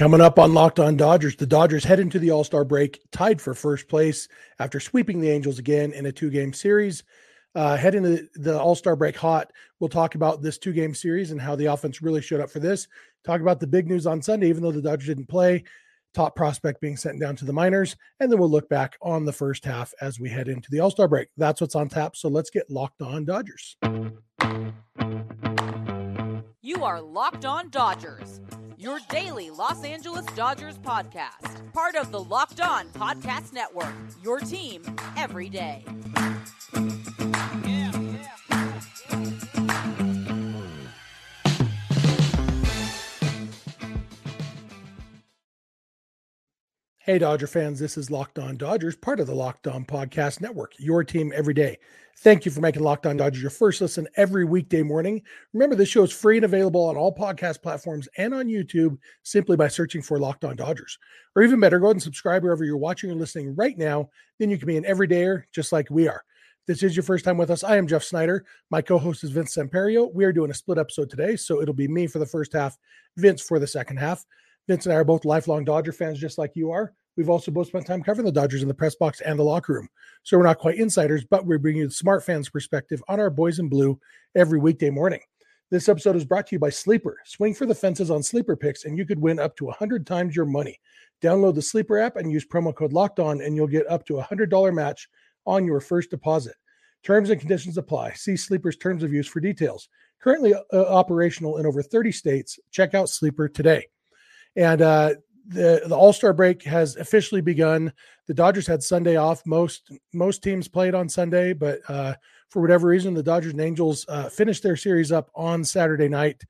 Coming up on Locked On Dodgers, the Dodgers head into the All Star break tied for first place after sweeping the Angels again in a two game series. Uh, head into the All Star break hot. We'll talk about this two game series and how the offense really showed up for this. Talk about the big news on Sunday, even though the Dodgers didn't play, top prospect being sent down to the minors. And then we'll look back on the first half as we head into the All Star break. That's what's on tap. So let's get Locked On Dodgers. You are Locked On Dodgers your daily Los Angeles Dodgers podcast. Part of the Locked On Podcast Network, your team every day. Hey, Dodger fans, this is Locked On Dodgers, part of the Locked On Podcast Network, your team every day. Thank you for making Locked On Dodgers your first listen every weekday morning. Remember, this show is free and available on all podcast platforms and on YouTube simply by searching for Locked On Dodgers. Or even better, go ahead and subscribe wherever you're watching or listening right now. Then you can be an everydayer just like we are. If this is your first time with us. I am Jeff Snider. My co host is Vince Samperio. We are doing a split episode today, so it'll be me for the first half, Vince for the second half. Vince and I are both lifelong Dodger fans, just like you are. We've also both spent time covering the Dodgers in the press box and the locker room. So we're not quite insiders, but we're bringing you the smart fans perspective on our boys in blue every weekday morning. This episode is brought to you by Sleeper. Swing for the fences on Sleeper picks, and you could win up to 100 times your money. Download the Sleeper app and use promo code Locked On, and you'll get up to a $100 match on your first deposit. Terms and conditions apply. See Sleeper's terms of use for details. Currently uh, operational in over 30 states. Check out Sleeper today. And uh, the the All Star break has officially begun. The Dodgers had Sunday off. Most most teams played on Sunday, but uh, for whatever reason, the Dodgers and Angels uh, finished their series up on Saturday night,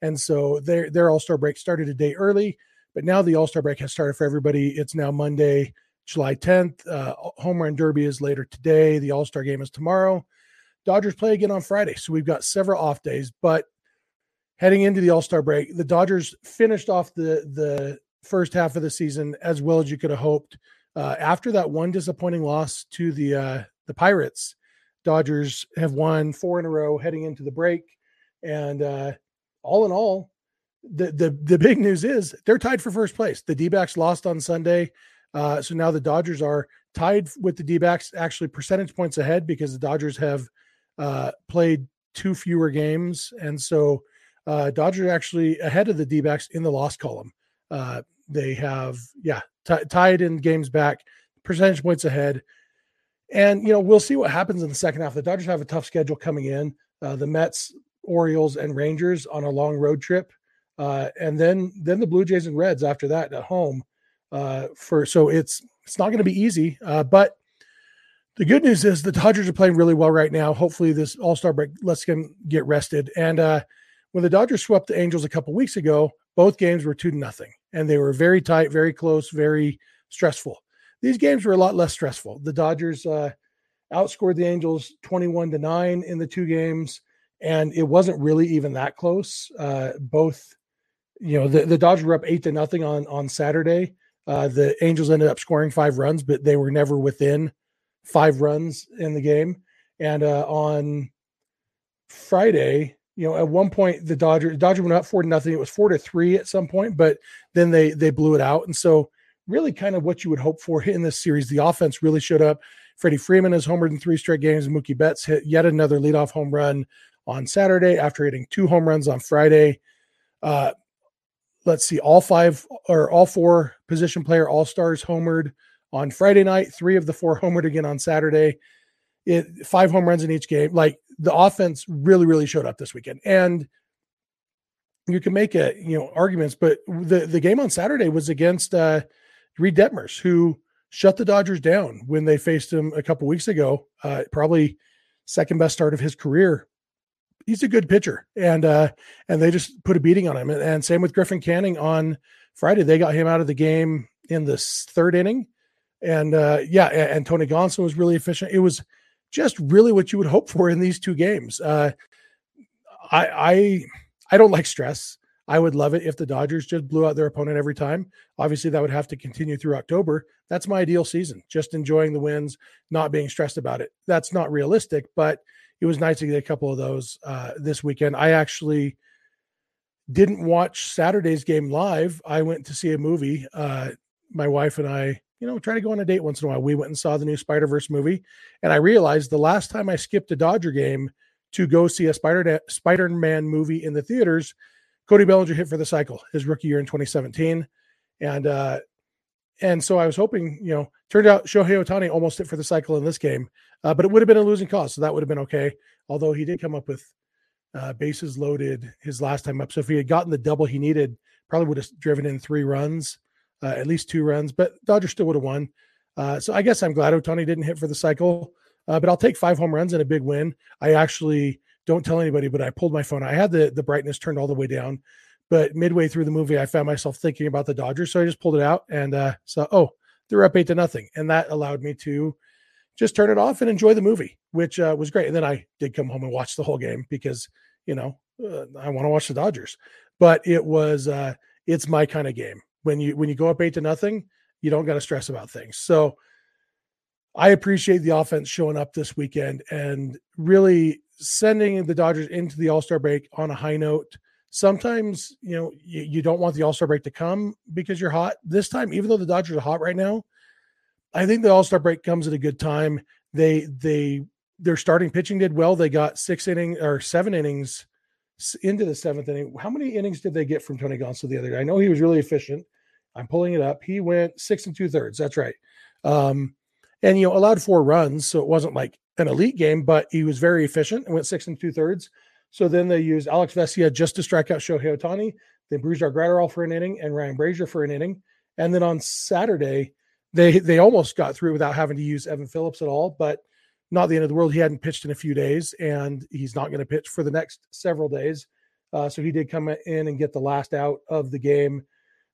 and so their their All Star break started a day early. But now the All Star break has started for everybody. It's now Monday, July 10th. Uh, Home Run Derby is later today. The All Star game is tomorrow. Dodgers play again on Friday, so we've got several off days. But heading into the All Star break, the Dodgers finished off the the first half of the season as well as you could have hoped. Uh, after that one disappointing loss to the uh, the Pirates, Dodgers have won four in a row heading into the break, and uh, all in all, the the the big news is they're tied for first place. The D-backs lost on Sunday, uh, so now the Dodgers are tied with the D-backs, actually percentage points ahead because the Dodgers have uh, played two fewer games, and so uh, Dodgers actually ahead of the D-backs in the loss column. Uh, they have, yeah, t- tied in games back, percentage points ahead. And, you know, we'll see what happens in the second half. The Dodgers have a tough schedule coming in. Uh, the Mets, Orioles, and Rangers on a long road trip. Uh, and then then the Blue Jays and Reds after that at home. Uh, for so it's it's not going to be easy. Uh, but the good news is the Dodgers are playing really well right now. Hopefully, this All Star break lets them get rested. And uh, when the Dodgers swept the Angels a couple weeks ago, both games were two to nothing, and they were very tight, very close, very stressful. These games were a lot less stressful. The Dodgers uh, outscored the Angels twenty-one to nine in the two games, and it wasn't really even that close. Uh, both, you know, the, the Dodgers were up eight to nothing on on Saturday. Uh, the Angels ended up scoring five runs, but they were never within five runs in the game. And uh, on Friday, you know, at one point the Dodgers Dodgers went up four to nothing. It was four to three at some point, but then they they blew it out. And so really kind of what you would hope for in this series. The offense really showed up. Freddie Freeman has homered in three straight games. Mookie Betts hit yet another leadoff home run on Saturday after hitting two home runs on Friday. Uh, let's see, all five or all four position player all stars homered on Friday night. Three of the four homered again on Saturday. It five home runs in each game. Like the offense really, really showed up this weekend. And you can make a you know arguments, but the the game on Saturday was against uh, Reid Detmers, who shut the Dodgers down when they faced him a couple weeks ago. Uh, probably second best start of his career. He's a good pitcher, and uh, and they just put a beating on him. And, and same with Griffin Canning on Friday. They got him out of the game in the third inning, and uh, yeah, and, and Tony Gonsolin was really efficient. It was just really what you would hope for in these two games. Uh, I, I I don't like stress. I would love it if the Dodgers just blew out their opponent every time. Obviously, that would have to continue through October. That's my ideal season, just enjoying the wins, not being stressed about it. That's not realistic, but it was nice to get a couple of those uh, this weekend. I actually didn't watch Saturday's game live. I went to see a movie. Uh, my wife and I, you know, try to go on a date once in a while. We went and saw the new Spider Verse movie, and I realized the last time I skipped a Dodger game to go see a Spider Spider Man movie in the theaters, Cody Bellinger hit for the cycle his rookie year in 2017, and uh, and so I was hoping, you know, turned out Shohei Ohtani almost hit for the cycle in this game, uh, but it would have been a losing cause, so that would have been okay. Although he did come up with uh, bases loaded his last time up, so if he had gotten the double he needed, probably would have driven in three runs, uh, at least two runs. But Dodgers still would have won. Uh, so I guess I'm glad Ohtani didn't hit for the cycle. Uh, but I'll take five home runs and a big win. I actually don't tell anybody, but I pulled my phone. I had the the brightness turned all the way down but midway through the movie, I found myself thinking about the Dodgers, so I just pulled it out and uh, saw, oh, they're up eight to nothing, and that allowed me to just turn it off and enjoy the movie, which uh, was great. And then I did come home and watch the whole game because you know uh, I want to watch the Dodgers, but it was uh, it's my kind of game. When you when you go up eight to nothing, you don't got to stress about things. So I appreciate the offense showing up this weekend and really sending the Dodgers into the All Star break on a high note. Sometimes you know you, you don't want the all-star break to come because you're hot. This time even though the dodgers are hot right now i think the all-star break comes at a good time. They they their starting pitching did well. They got six inning or seven innings into the seventh inning. How many innings did they get from tony gonsolin the other day? I know he was really efficient i'm pulling it up he went six and two thirds that's right um and you know allowed four runs so it wasn't like an elite game but he was very efficient and went six and two thirds so then they used Alex Vesia just to strike out Shohei Ohtani. Then Brusdar Graterol for an inning and Ryan Brasier for an inning. And then on Saturday, they they almost got through without having to use Evan Phillips at all, but not the end of the world. He hadn't pitched in a few days, and he's not going to pitch for the next several days. Uh, so he did come in and get the last out of the game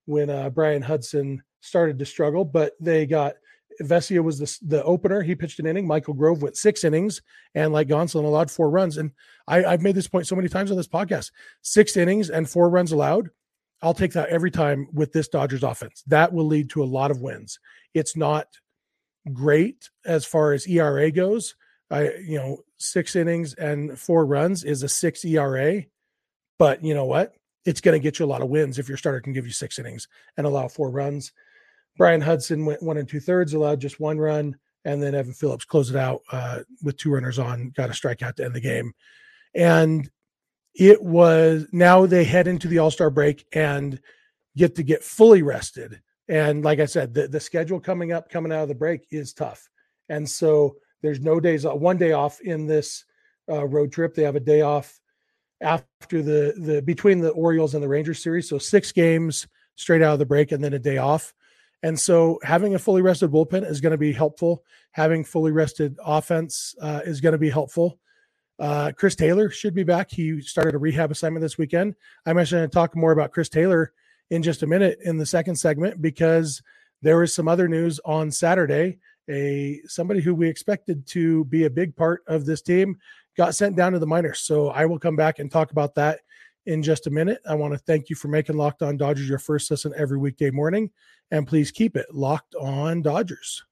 when uh, Bryan Hudson started to struggle. But they got Vesia was the, the opener. He pitched an inning. Michael Grove went six innings, and like Gonsolin allowed four runs. And I, I've made this point so many times on this podcast: six innings and four runs allowed. I'll take that every time with this Dodgers offense. That will lead to a lot of wins. It's not great as far as ERA goes. I, you know, six innings and four runs is a six ERA, but you know what? It's going to get you a lot of wins if your starter can give you six innings and allow four runs. Bryan Hudson went one and two thirds, allowed just one run, and then Evan Phillips closed it out uh, with two runners on, got a strikeout to end the game. And it was now they head into the All Star break and get to get fully rested. And like I said, the, the schedule coming up, coming out of the break is tough. And so there's no days, one day off in this uh, road trip. They have a day off after the the between the Orioles and the Rangers series. So six games straight out of the break and then a day off. And so having a fully rested bullpen is going to be helpful. Having fully rested offense uh, is going to be helpful. Uh, Chris Taylor should be back. He started a rehab assignment this weekend. I'm actually going to talk more about Chris Taylor in just a minute in the second segment because there was some other news on Saturday. A somebody who we expected to be a big part of this team got sent down to the minors. So I will come back and talk about that in just a minute. I want to thank you for making Locked On Dodgers your first listen every weekday morning. And please keep it locked on Dodgers.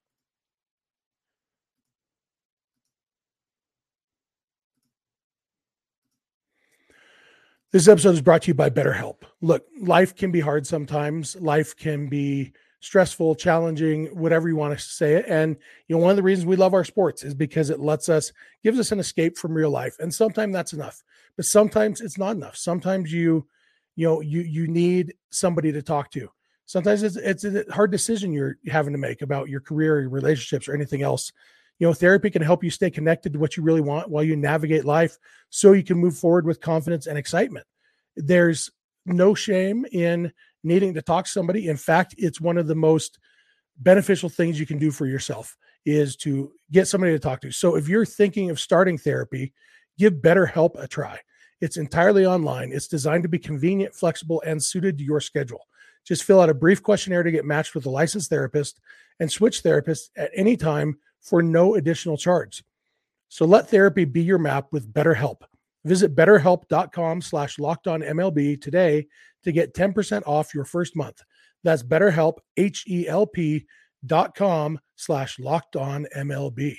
This episode is brought to you by BetterHelp. Look, life can be hard sometimes. Life can be stressful, challenging, whatever you want to say it. And you know, one of the reasons we love our sports is because it lets us gives us an escape from real life. And sometimes that's enough but sometimes it's not enough. Sometimes you, you know, you you need somebody to talk to. Sometimes it's it's a hard decision you're having to make about your career, your relationships, or anything else. You know, therapy can help you stay connected to what you really want while you navigate life, so you can move forward with confidence and excitement. There's no shame in needing to talk to somebody. In fact, it's one of the most beneficial things you can do for yourself is to get somebody to talk to. So if you're thinking of starting therapy, give BetterHelp a try. It's entirely online. It's designed to be convenient, flexible, and suited to your schedule. Just fill out a brief questionnaire to get matched with a licensed therapist and switch therapists at any time for no additional charge. So let therapy be your map with BetterHelp. Visit betterhelp.com slash MLB today to get 10% off your first month. That's betterhelp, H-E-L-P dot com slash locked on MLB.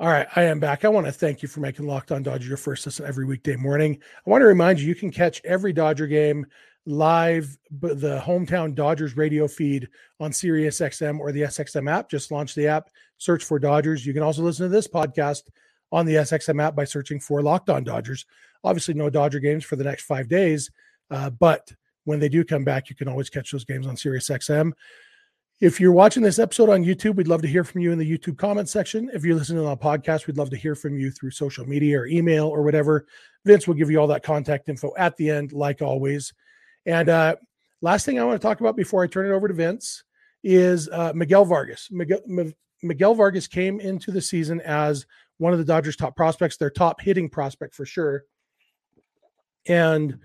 All right, I am back. I want to thank you for making Locked On Dodgers your first listen every weekday morning. I want to remind you you can catch every Dodger game live, the hometown Dodgers radio feed on Sirius XM or the SXM app. Just launch the app, search for Dodgers. You can also listen to this podcast on the SXM app by searching for Locked On Dodgers. Obviously, no Dodger games for the next five days, uh, but when they do come back, you can always catch those games on Sirius XM. If you're watching this episode on YouTube, we'd love to hear from you in the YouTube comment section. If you're listening on a podcast, we'd love to hear from you through social media or email or whatever. Vince will give you all that contact info at the end, like always. And uh, last thing I want to talk about before I turn it over to Vince is uh, Miguel Vargas. Miguel, Miguel Vargas came into the season as one of the Dodgers' top prospects, their top hitting prospect for sure. And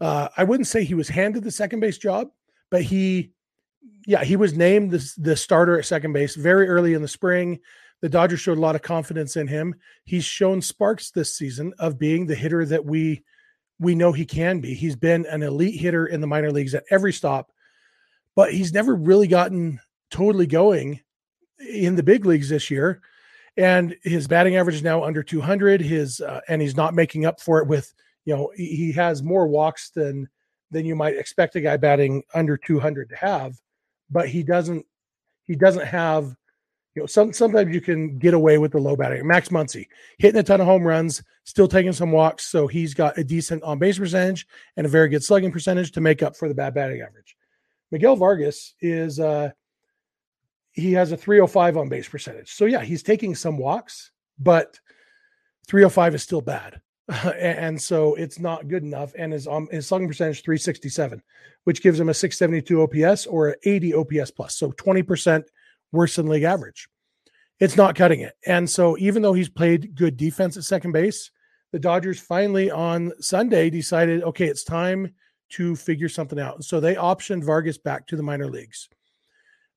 uh, I wouldn't say he was handed the second base job, but he yeah, he was named the, the starter at second base very early in the spring. The Dodgers showed a lot of confidence in him. He's shown sparks this season of being the hitter that we we know he can be. He's been an elite hitter in the minor leagues at every stop, but he's never really gotten totally going in the big leagues this year. And his batting average is now under 200. His uh, and he's not making up for it with you know he has more walks than than you might expect a guy batting under 200 to have but he doesn't he doesn't have you know some sometimes you can get away with the low batting. Max Muncy hitting a ton of home runs, still taking some walks, so he's got a decent on base percentage and a very good slugging percentage to make up for the bad batting average. Miguel Vargas is uh he has a 305 on base percentage. So yeah, he's taking some walks, but 305 is still bad. and so it's not good enough. And his um, his slugging percentage 367, which gives him a 672 OPS or an 80 OPS plus, so 20 percent worse than league average. It's not cutting it. And so even though he's played good defense at second base, the Dodgers finally on Sunday decided, okay, it's time to figure something out. So they optioned Vargas back to the minor leagues.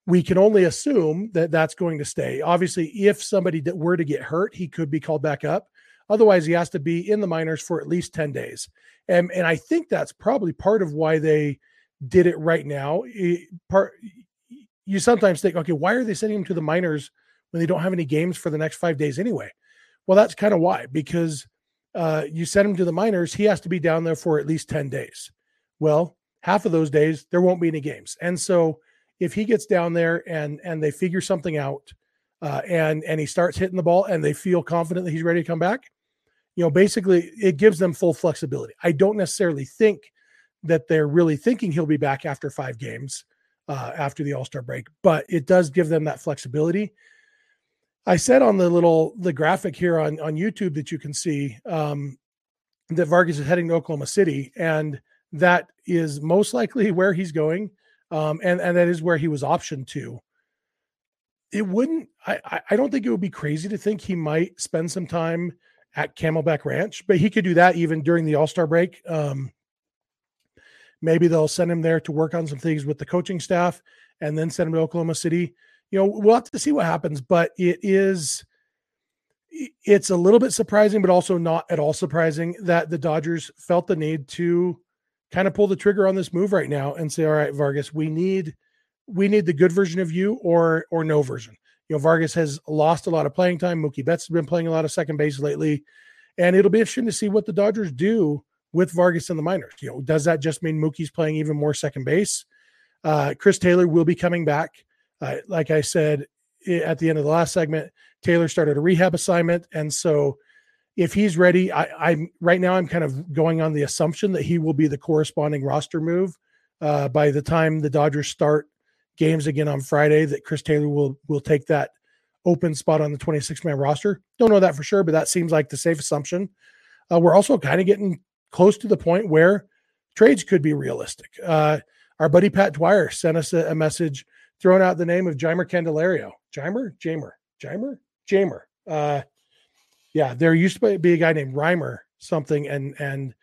We can only assume that that's going to stay. Obviously, if somebody were to get hurt, he could be called back up. Otherwise, he has to be in the minors for at least 10 days. And, and I think that's probably part of why they did it right now. It, part, you sometimes think, okay, why are they sending him to the minors when they don't have any games for the next five days anyway? Well, that's kind of why, because uh, you send him to the minors, he has to be down there for at least 10 days. Well, half of those days, there won't be any games. And so if he gets down there and and they figure something out, uh, and and he starts hitting the ball and they feel confident that he's ready to come back, you know, basically it gives them full flexibility. I don't necessarily think that they're really thinking he'll be back after five games uh, after the All Star break, but it does give them that flexibility. I said on the little the graphic here on on YouTube that you can see um, that Vargas is heading to Oklahoma City, and that is most likely where he's going, um, and and that is where he was optioned to it wouldn't I, I don't think it would be crazy to think he might spend some time at Camelback Ranch, but he could do that even during the All-Star break. Um, maybe they'll send him there to work on some things with the coaching staff and then send him to Oklahoma City. You know, we'll have to see what happens, but it is it's a little bit surprising, but also not at all surprising that the Dodgers felt the need to kind of pull the trigger on this move right now and say, all right, Vargas, we need we need the good version of you or or no version. You know, Vargas has lost a lot of playing time. Mookie Betts has been playing a lot of second base lately, and it'll be interesting to see what the Dodgers do with Vargas in the minors. You know, does that just mean Mookie's playing even more second base? Uh, Chris Taylor will be coming back. Uh, like I said at the end of the last segment, Taylor started a rehab assignment, and so if he's ready, I, am right now. I'm kind of going on the assumption that he will be the corresponding roster move uh, by the time the Dodgers start games again on Friday that Chris Taylor will will take that open spot on the 26 man roster. Don't know that for sure, but that seems like the safe assumption. Uh, we're also kind of getting close to the point where trades could be realistic. Uh, our buddy Pat Dwyer sent us a, a, message throwing out the name of Jeimer Candelario. Jeimer? Jamer. Jeimer? Jamer. Uh, yeah, there used to be a guy named Reimer something, and and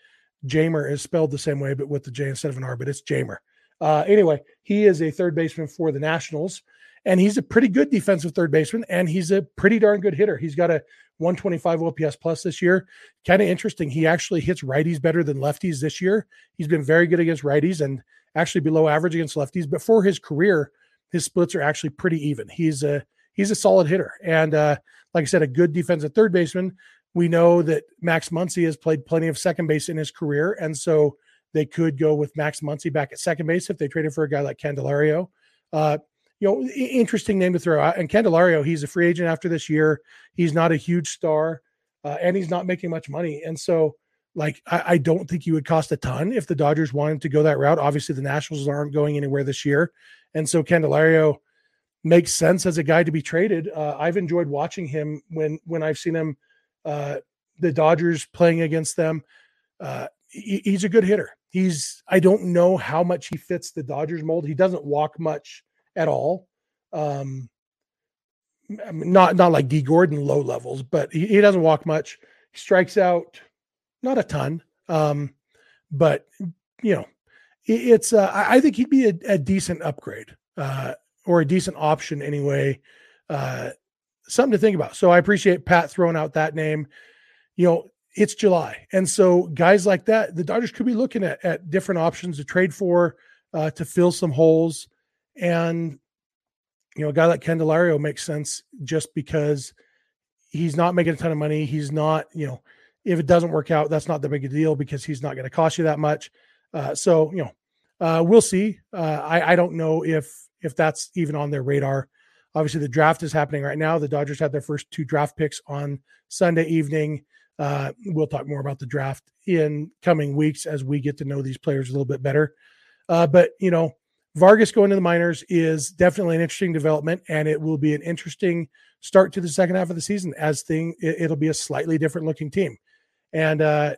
Jamer is spelled the same way, but with the J instead of an R, but it's Jamer. Uh, anyway, he is a third baseman for the Nationals, and he's a pretty good defensive third baseman, and he's a pretty darn good hitter. He's got a 125 OPS plus this year. Kind of interesting. He actually hits righties better than lefties this year. He's been very good against righties and actually below average against lefties. But for his career, his splits are actually pretty even. He's a he's a solid hitter. And uh, like I said, a good defensive third baseman. We know that Max Muncy has played plenty of second base in his career. And so they could go with Max Muncy back at second base if they traded for a guy like Candelario. Uh, you know, interesting name to throw out. And Candelario, he's a free agent after this year. He's not a huge star, uh, and he's not making much money. And so, like, I, I, don't think he would cost a ton if the Dodgers wanted to go that route. Obviously, the Nationals aren't going anywhere this year, and so Candelario makes sense as a guy to be traded. Uh, I've enjoyed watching him when when I've seen him, uh, the Dodgers playing against them. Uh, he, he's a good hitter. He's I don't know how much he fits the Dodgers mold. He doesn't walk much at all. Um, not not like Dee Gordon low levels, but he, he doesn't walk much. He strikes out not a ton, um, but you know, it, it's uh, I think he'd be a, a decent upgrade uh, or a decent option anyway. Uh, something to think about. So I appreciate Pat throwing out that name. You know, it's July, and so guys like that, the Dodgers could be looking at at different options to trade for uh, to fill some holes. And, you know, a guy like Candelario makes sense just because he's not making a ton of money. He's not, you know, if it doesn't work out, that's not the big deal because he's not going to cost you that much. Uh, so, you know, uh, we'll see. Uh, I, I don't know if if that's even on their radar. Obviously, the draft is happening right now. The Dodgers had their first two draft picks on Sunday evening. Uh, we'll talk more about the draft in coming weeks as we get to know these players a little bit better. Uh, but you know, Vargas going to the minors is definitely an interesting development, and it will be an interesting start to the second half of the season. As thing, it, will be a slightly different looking team, and uh,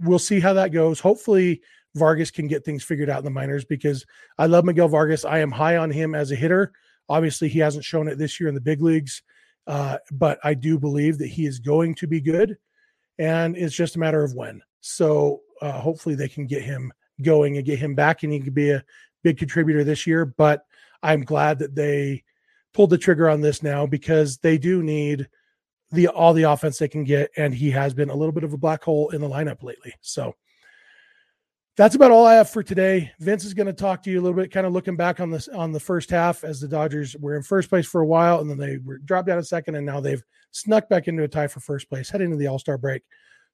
we'll see how that goes. Hopefully, Vargas can get things figured out in the minors because I love Miguel Vargas. I am high on him as a hitter. Obviously, he hasn't shown it this year in the big leagues, uh, but I do believe that he is going to be good, and it's just a matter of when. So uh, hopefully, they can get him going and get him back, and he could be a big contributor this year, but I'm glad that they pulled the trigger on this now because they do need the all the offense they can get, and he has been a little bit of a black hole in the lineup lately. So that's about all I have for today. Vince is going to talk to you a little bit, kind of looking back on this on the first half as the Dodgers were in first place for a while, and then they were dropped down a second, and now they've snuck back into a tie for first place, heading to the All Star break.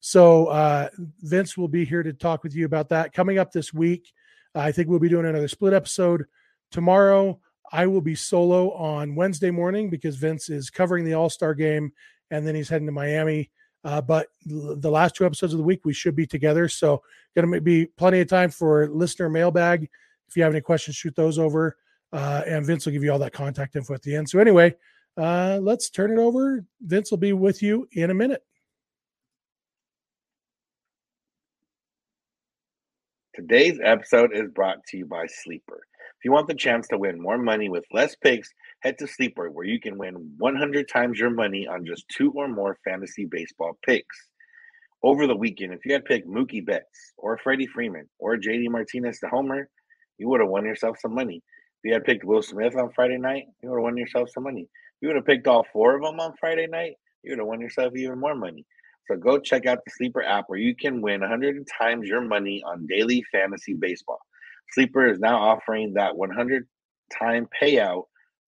So uh, Vince will be here to talk with you about that coming up this week. I think we'll be doing another split episode tomorrow. I will be solo on Wednesday morning because Vince is covering the All Star game and then he's heading to Miami. Uh, but the last two episodes of the week, we should be together. So, going to be plenty of time for listener mailbag. If you have any questions, shoot those over. Uh, and Vince will give you all that contact info at the end. So, anyway, uh, let's turn it over. Vince will be with you in a minute. Today's episode is brought to you by Sleeper. If you want the chance to win more money with less picks, head to Sleeper where you can win 100 times your money on just two or more fantasy baseball picks. Over the weekend, if you had picked Mookie Betts or Freddie Freeman or JD Martinez to homer, you would have won yourself some money. If you had picked Will Smith on Friday night, you would have won yourself some money. If you would have picked all four of them on Friday night, you would have won yourself even more money. So go check out the Sleeper app where you can win 100 times your money on daily fantasy baseball. Sleeper is now offering that 100 time payout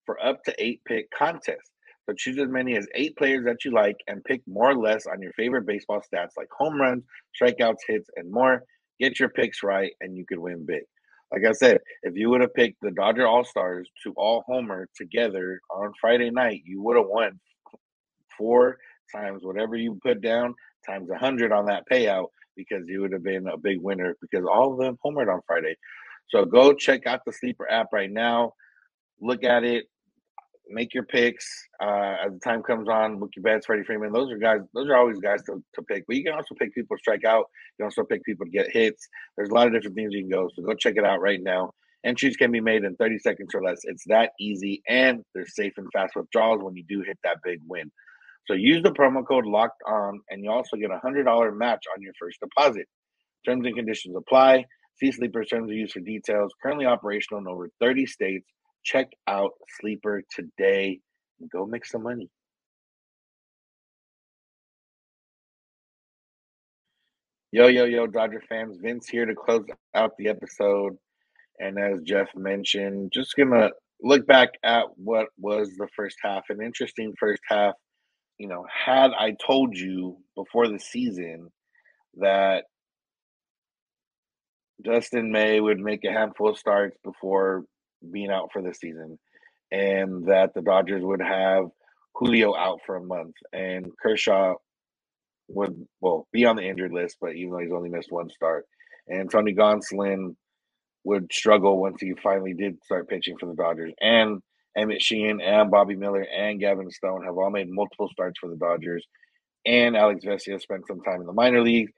for up to eight pick contests. So choose as many as eight players that you like and pick more or less on your favorite baseball stats like home runs, strikeouts, hits, and more. Get your picks right and you could win big. Like I said, if you would have picked the Dodger All Stars to all homer together on Friday night, you would have won four times whatever you put down times a hundred on that payout because you would have been a big winner because all of them homered on Friday. So go check out the sleeper app right now. Look at it. Make your picks uh, as the time comes on. Mookie Betts, Freddie Freeman. Those are guys. Those are always guys to, to pick. But you can also pick people to strike out. You can also pick people to get hits. There's a lot of different things you can go. So go check it out right now. Entries can be made in 30 seconds or less. It's that easy, and there's safe and fast withdrawals when you do hit that big win. So use the promo code locked on and you also get a hundred dollar match on your first deposit. Terms and conditions apply. See Sleeper terms of use for details. Currently operational in over 30 states. Check out Sleeper today and go make some money. Yo, yo, yo, Dodger fans. Vince here to close out the episode. And as Jeff mentioned, just gonna look back at what was the first half, an interesting first half. You know, had I told you before the season that Dustin May would make a handful of starts before being out for the season, and that the Dodgers would have Julio out for a month, and Kershaw would well be on the injured list, but even though he's only missed one start, and Tony Gonsolin would struggle once he finally did start pitching for the Dodgers, and Emmett Sheehan and Bobby Miller and Gavin Stone have all made multiple starts for the Dodgers, and Alex Vesia spent some time in the minor league.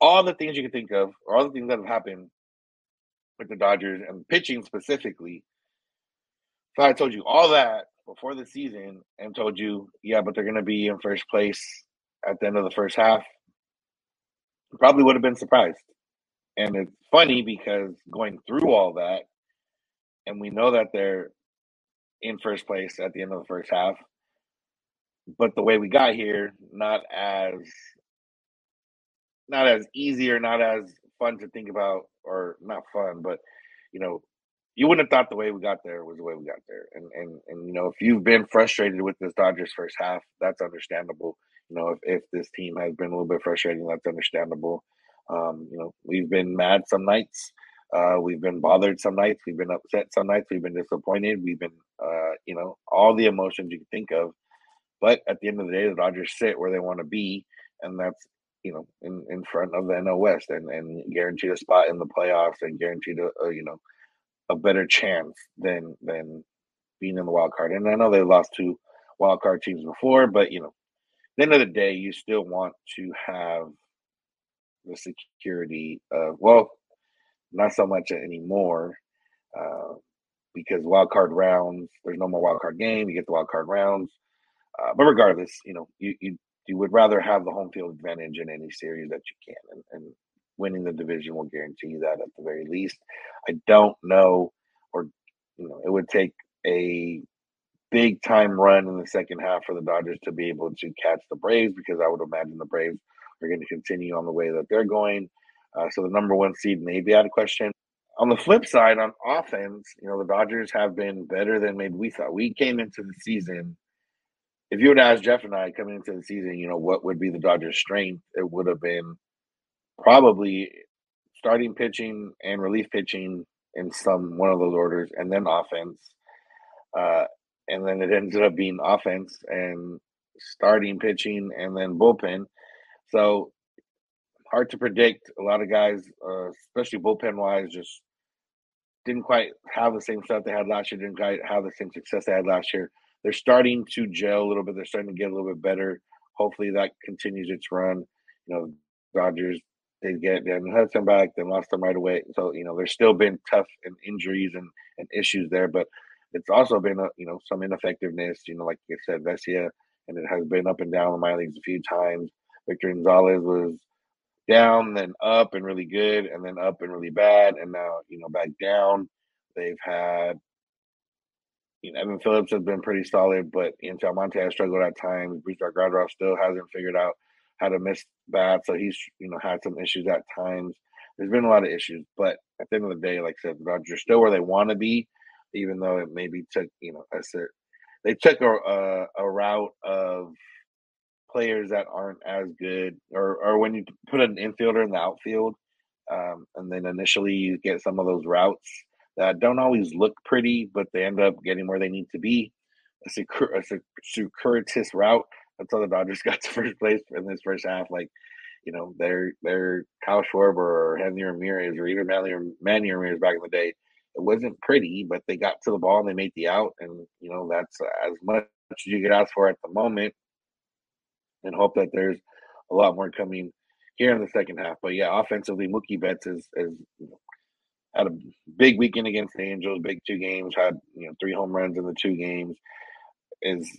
All the things you can think of, or all the things that have happened with the Dodgers and pitching specifically. So I told you all that before the season and told you, yeah, but they're going to be in first place at the end of the first half, probably would have been surprised. And it's funny because going through all that, and we know that they're in first place at the end of the first half, but the way we got here, not as not as easy or not as fun to think about, or not fun, but you know, you wouldn't have thought the way we got there was the way we got there. And and and you know, if you've been frustrated with this Dodgers first half, that's understandable. You know, if, if this team has been a little bit frustrating, that's understandable. Um, you know, we've been mad some nights. Uh, we've been bothered some nights. We've been upset some nights. We've been disappointed. We've been, uh, you know, all the emotions you can think of. But at the end of the day, the Dodgers sit where they want to be, and that's you know in, in front of the NL West and and guaranteed a spot in the playoffs and guaranteed a, a you know a better chance than than being in the wild card. And I know they lost two wild card teams before, but you know at the end of the day, you still want to have the security of well, not so much anymore, uh, because wild card rounds. There's no more wild card game. You get the wild card rounds, uh, but regardless, you know you, you you would rather have the home field advantage in any series that you can, and, and winning the division will guarantee you that at the very least. I don't know, or you know, it would take a big time run in the second half for the Dodgers to be able to catch the Braves because I would imagine the Braves are going to continue on the way that they're going. Uh, so the number one seed may be out of question. On the flip side, on offense, you know, the Dodgers have been better than maybe we thought. We came into the season. If you would ask Jeff and I coming into the season, you know, what would be the Dodgers' strength, it would have been probably starting pitching and relief pitching in some one of those orders, and then offense. Uh, and then it ended up being offense and starting pitching and then bullpen. So hard to predict. A lot of guys, uh, especially bullpen wise, just didn't quite have the same stuff they had last year. Didn't quite have the same success they had last year. They're starting to gel a little bit. They're starting to get a little bit better. Hopefully that continues its run. You know, Dodgers they get Dan Hudson back, then lost them right away. So you know, there's still been tough and injuries and, and issues there, but it's also been a, you know some ineffectiveness. You know, like I said, Vesia, and it has been up and down the minor leagues a few times. Victor Gonzalez was down, then up and really good, and then up and really bad, and now you know back down. They've had you know Evan Phillips has been pretty solid, but Ian Almonte has struggled at times. Brusdar Graterol still hasn't figured out how to miss bats, so he's you know had some issues at times. There's been a lot of issues, but at the end of the day, like I said, the Dodgers are still where they want to be even though it maybe took you know I said they took a, a, a route of players that aren't as good, or or when you put an infielder in the outfield, um, and then initially you get some of those routes that don't always look pretty, but they end up getting where they need to be. A, secur- a circuitous route. That's how the Dodgers got to first place in this first half. Like, you know, they're they're Kyle Schwarber or Hanley Ramirez or even Manny, Manny Ramirez back in the day it wasn't pretty, but they got to the ball and they made the out, and you know that's as much as you could ask for at the moment, and hope that there's a lot more coming here in the second half. But yeah, offensively, Mookie Betts is, is had a big weekend against the Angels, big two games, had you know three home runs in the two games, is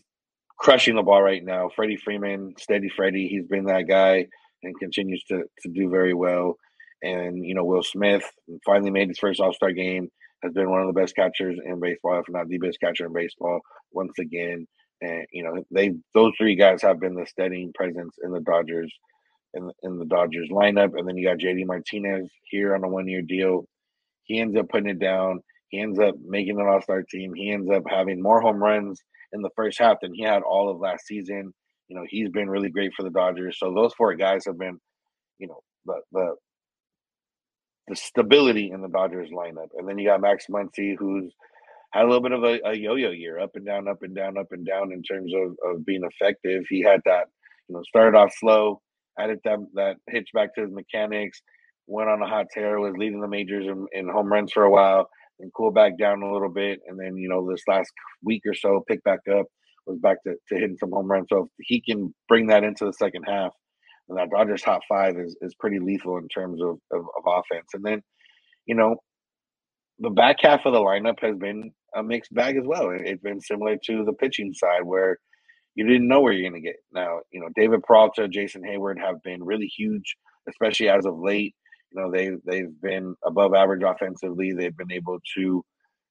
crushing the ball right now. Freddie Freeman, steady Freddie, he's been that guy and continues to to do very well. And you know, Will Smith finally made his first All Star game has been one of the best catchers in baseball, if not the best catcher in baseball, once again. And you know, they those three guys have been the steadying presence in the Dodgers in, in the Dodgers lineup. And then you got JD Martinez here on a one year deal. He ends up putting it down. He ends up making an All Star team. He ends up having more home runs in the first half than he had all of last season. You know, he's been really great for the Dodgers. So those four guys have been, you know, the the the stability in the Dodgers lineup. And then you got Max Muncy, who's had a little bit of a, a, yo-yo year, up and down, up and down, up and down in terms of, of being effective. He had that, you know, started off slow, added that that hitch back to his mechanics, went on a hot tear, was leading the majors in, in home runs for a while, and cooled back down a little bit, and then you know this last week or so picked back up, was back to, to hitting some home runs. So he can bring that into the second half, and that Dodgers top five is is pretty lethal in terms of, of, of offense. And then, you know, the back half of the lineup has been a mixed bag as well. It's been similar to the pitching side where you didn't know where you're going to get. Now, you know, David Peralta, Jason Heyward have been really huge, especially as of late. You know, they they've been above average offensively. They've been able to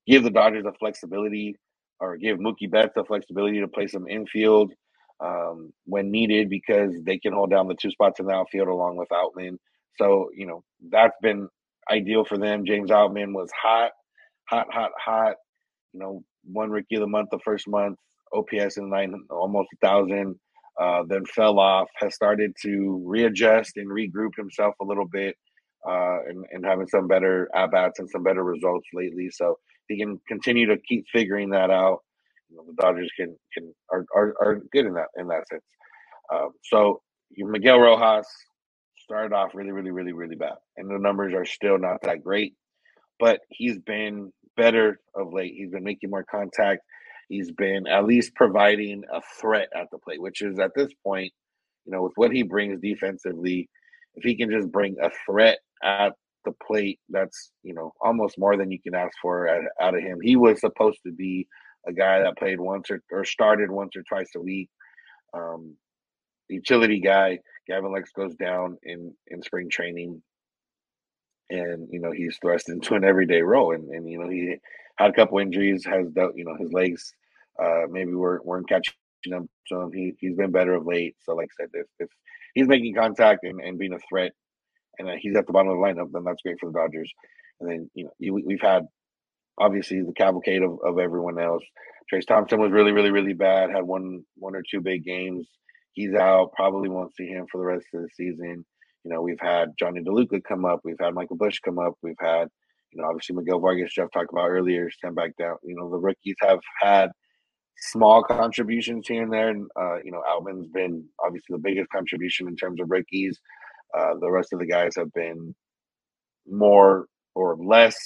give the Dodgers the flexibility or give Mookie Betts the flexibility to play some infield um, when needed because they can hold down the two spots in the outfield along with Outman. So, you know, that's been ideal for them. James Outman was hot, hot, hot, hot. You know, one rookie of the month the first month, OPS in nine, almost a thousand. Uh, then fell off, has started to readjust and regroup himself a little bit, uh, and, and having some better at bats and some better results lately. So he can continue to keep figuring that out. You know, the Dodgers can can are, are, are good in that in that sense. Um, so Miguel Rojas started off really, really, really, really bad, and the numbers are still not that great. But he's been better of late. He's been making more contact. He's been at least providing a threat at the plate, which is at this point, you know, with what he brings defensively, if he can just bring a threat at the plate, that's you know almost more than you can ask for out, out of him. He was supposed to be a guy that played once or, or started once or twice a week. Um, utility guy. Gavin Lux goes down in in spring training, and you know he's thrust into an everyday role. And and you know he had a couple injuries, has you know his legs uh, maybe weren't weren't catching him. So he he's been better of late. So like I said, if, if he's making contact and, and being a threat, and he's at the bottom of the lineup, then that's great for the Dodgers. And then you know we've had obviously the cavalcade of, of everyone else. Trayce Thompson was really, really, really bad. Had one one or two big games. He's out. Probably won't see him for the rest of the season. You know, we've had Jonny DeLuca come up. We've had Michael Busch come up. We've had, you know, obviously Miguel Vargas, Jeff talked about earlier, stand back down. You know, the rookies have had small contributions here and there. And, uh, you know, Outman's been obviously the biggest contribution in terms of rookies. Uh, the rest of the guys have been more or less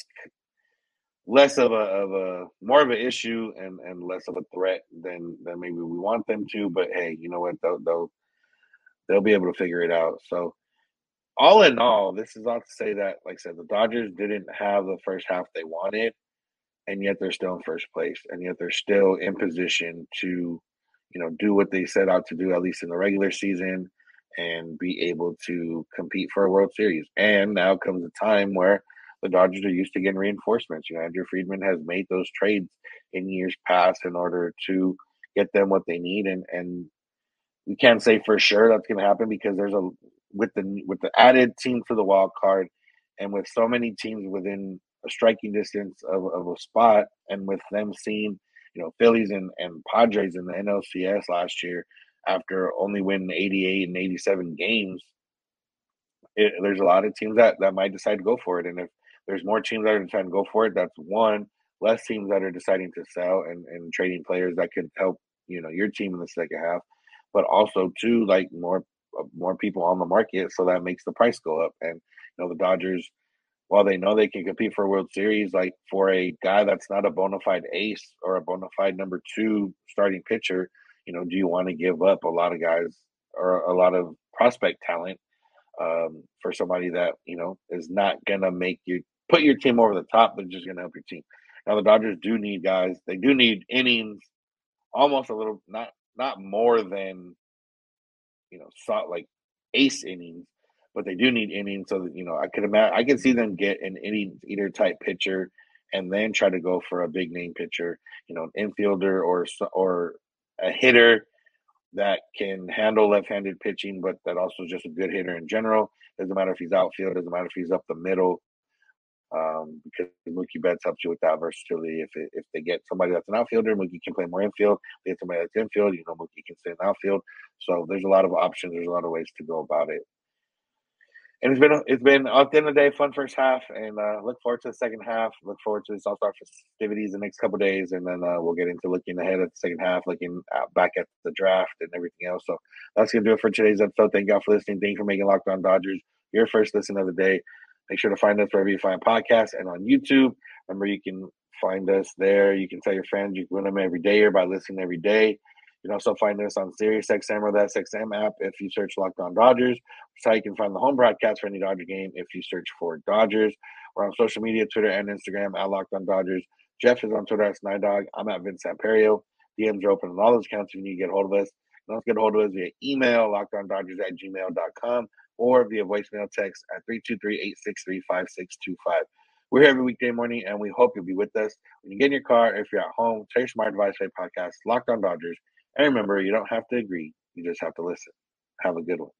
less of a of a more of an issue and and less of a threat than than maybe we want them to. But hey, you know what? They'll they'll, they'll be able to figure it out. So all in all, this is not to say that, like I said, the Dodgers didn't have the first half they wanted, and yet they're still in first place, and yet they're still in position to, you know, do what they set out to do at least in the regular season, and be able to compete for a World Series. And now comes a time where the Dodgers are used to getting reinforcements. You know, Andrew Friedman has made those trades in years past in order to get them what they need, and and we can't say for sure that's going to happen because there's a with the with the added team for the wild card, and with so many teams within a striking distance of, of a spot, and with them seeing you know Phillies and, and Padres in the NLCS last year after only winning 88 and 87 games, it, there's a lot of teams that, that might decide to go for it. And if there's more teams that are trying to go for it. That's one. Less teams that are deciding to sell and, and trading players that could help you know your team in the second half, but also two like more more people on the market, so that makes the price go up. And you know the Dodgers, while they know they can compete for a World Series, like for a guy that's not a bona fide ace or a bona fide number two starting pitcher, you know, do you want to give up a lot of guys or a lot of prospect talent um, for somebody that you know is not gonna make you put your team over the top, but just to help your team. Now the Dodgers do need guys. They do need innings, almost a little not not more than you know, sort like ace innings, but they do need innings. So that you know, I could imagine I can see them get an inning eater type pitcher, and then try to go for a big name pitcher. You know, an infielder or or a hitter that can handle left-handed pitching, but that also is just a good hitter in general. Doesn't matter if he's outfield, doesn't matter if he's up the middle um, because Mookie Betts helps you with that versatility. If it, if they get somebody that's an outfielder, Mookie can play more infield. If they get somebody that's infield, you know Mookie can stay in outfield. So there's a lot of options. There's a lot of ways to go about it. And it's been it's been at the end of the day fun first half, and uh, look forward to the second half. Look forward to the All Star festivities the next couple days, and then uh, we'll get into looking ahead at the second half, looking back at the draft and everything else. So that's gonna do it for today's episode. Thank y'all for listening. Thank you for making Locked On Dodgers your first listen of the day. Make sure to find us wherever you find podcasts and on YouTube. Remember, you can find us there. You can tell your friends you can win them every day or by listening every day. You can also find us on SiriusXM or the SXM app if you search Locked On Dodgers. So you can find the home broadcast for any Dodger game if you search for Dodgers. We're on social media, Twitter and Instagram at Locked On Dodgers. Jeff is on Twitter at Snydog. I'm at Vince Samperio. DMs are open on all those accounts if you need to get hold of us. You can also get hold of us via email, lockedondodgers at gmail.com or via voicemail text at 323-863-5625. We're here every weekday morning, and we hope you'll be with us. When you get in your car, if you're at home, tell your smart play podcast, Locked On Dodgers. And remember, you don't have to agree. You just have to listen. Have a good one.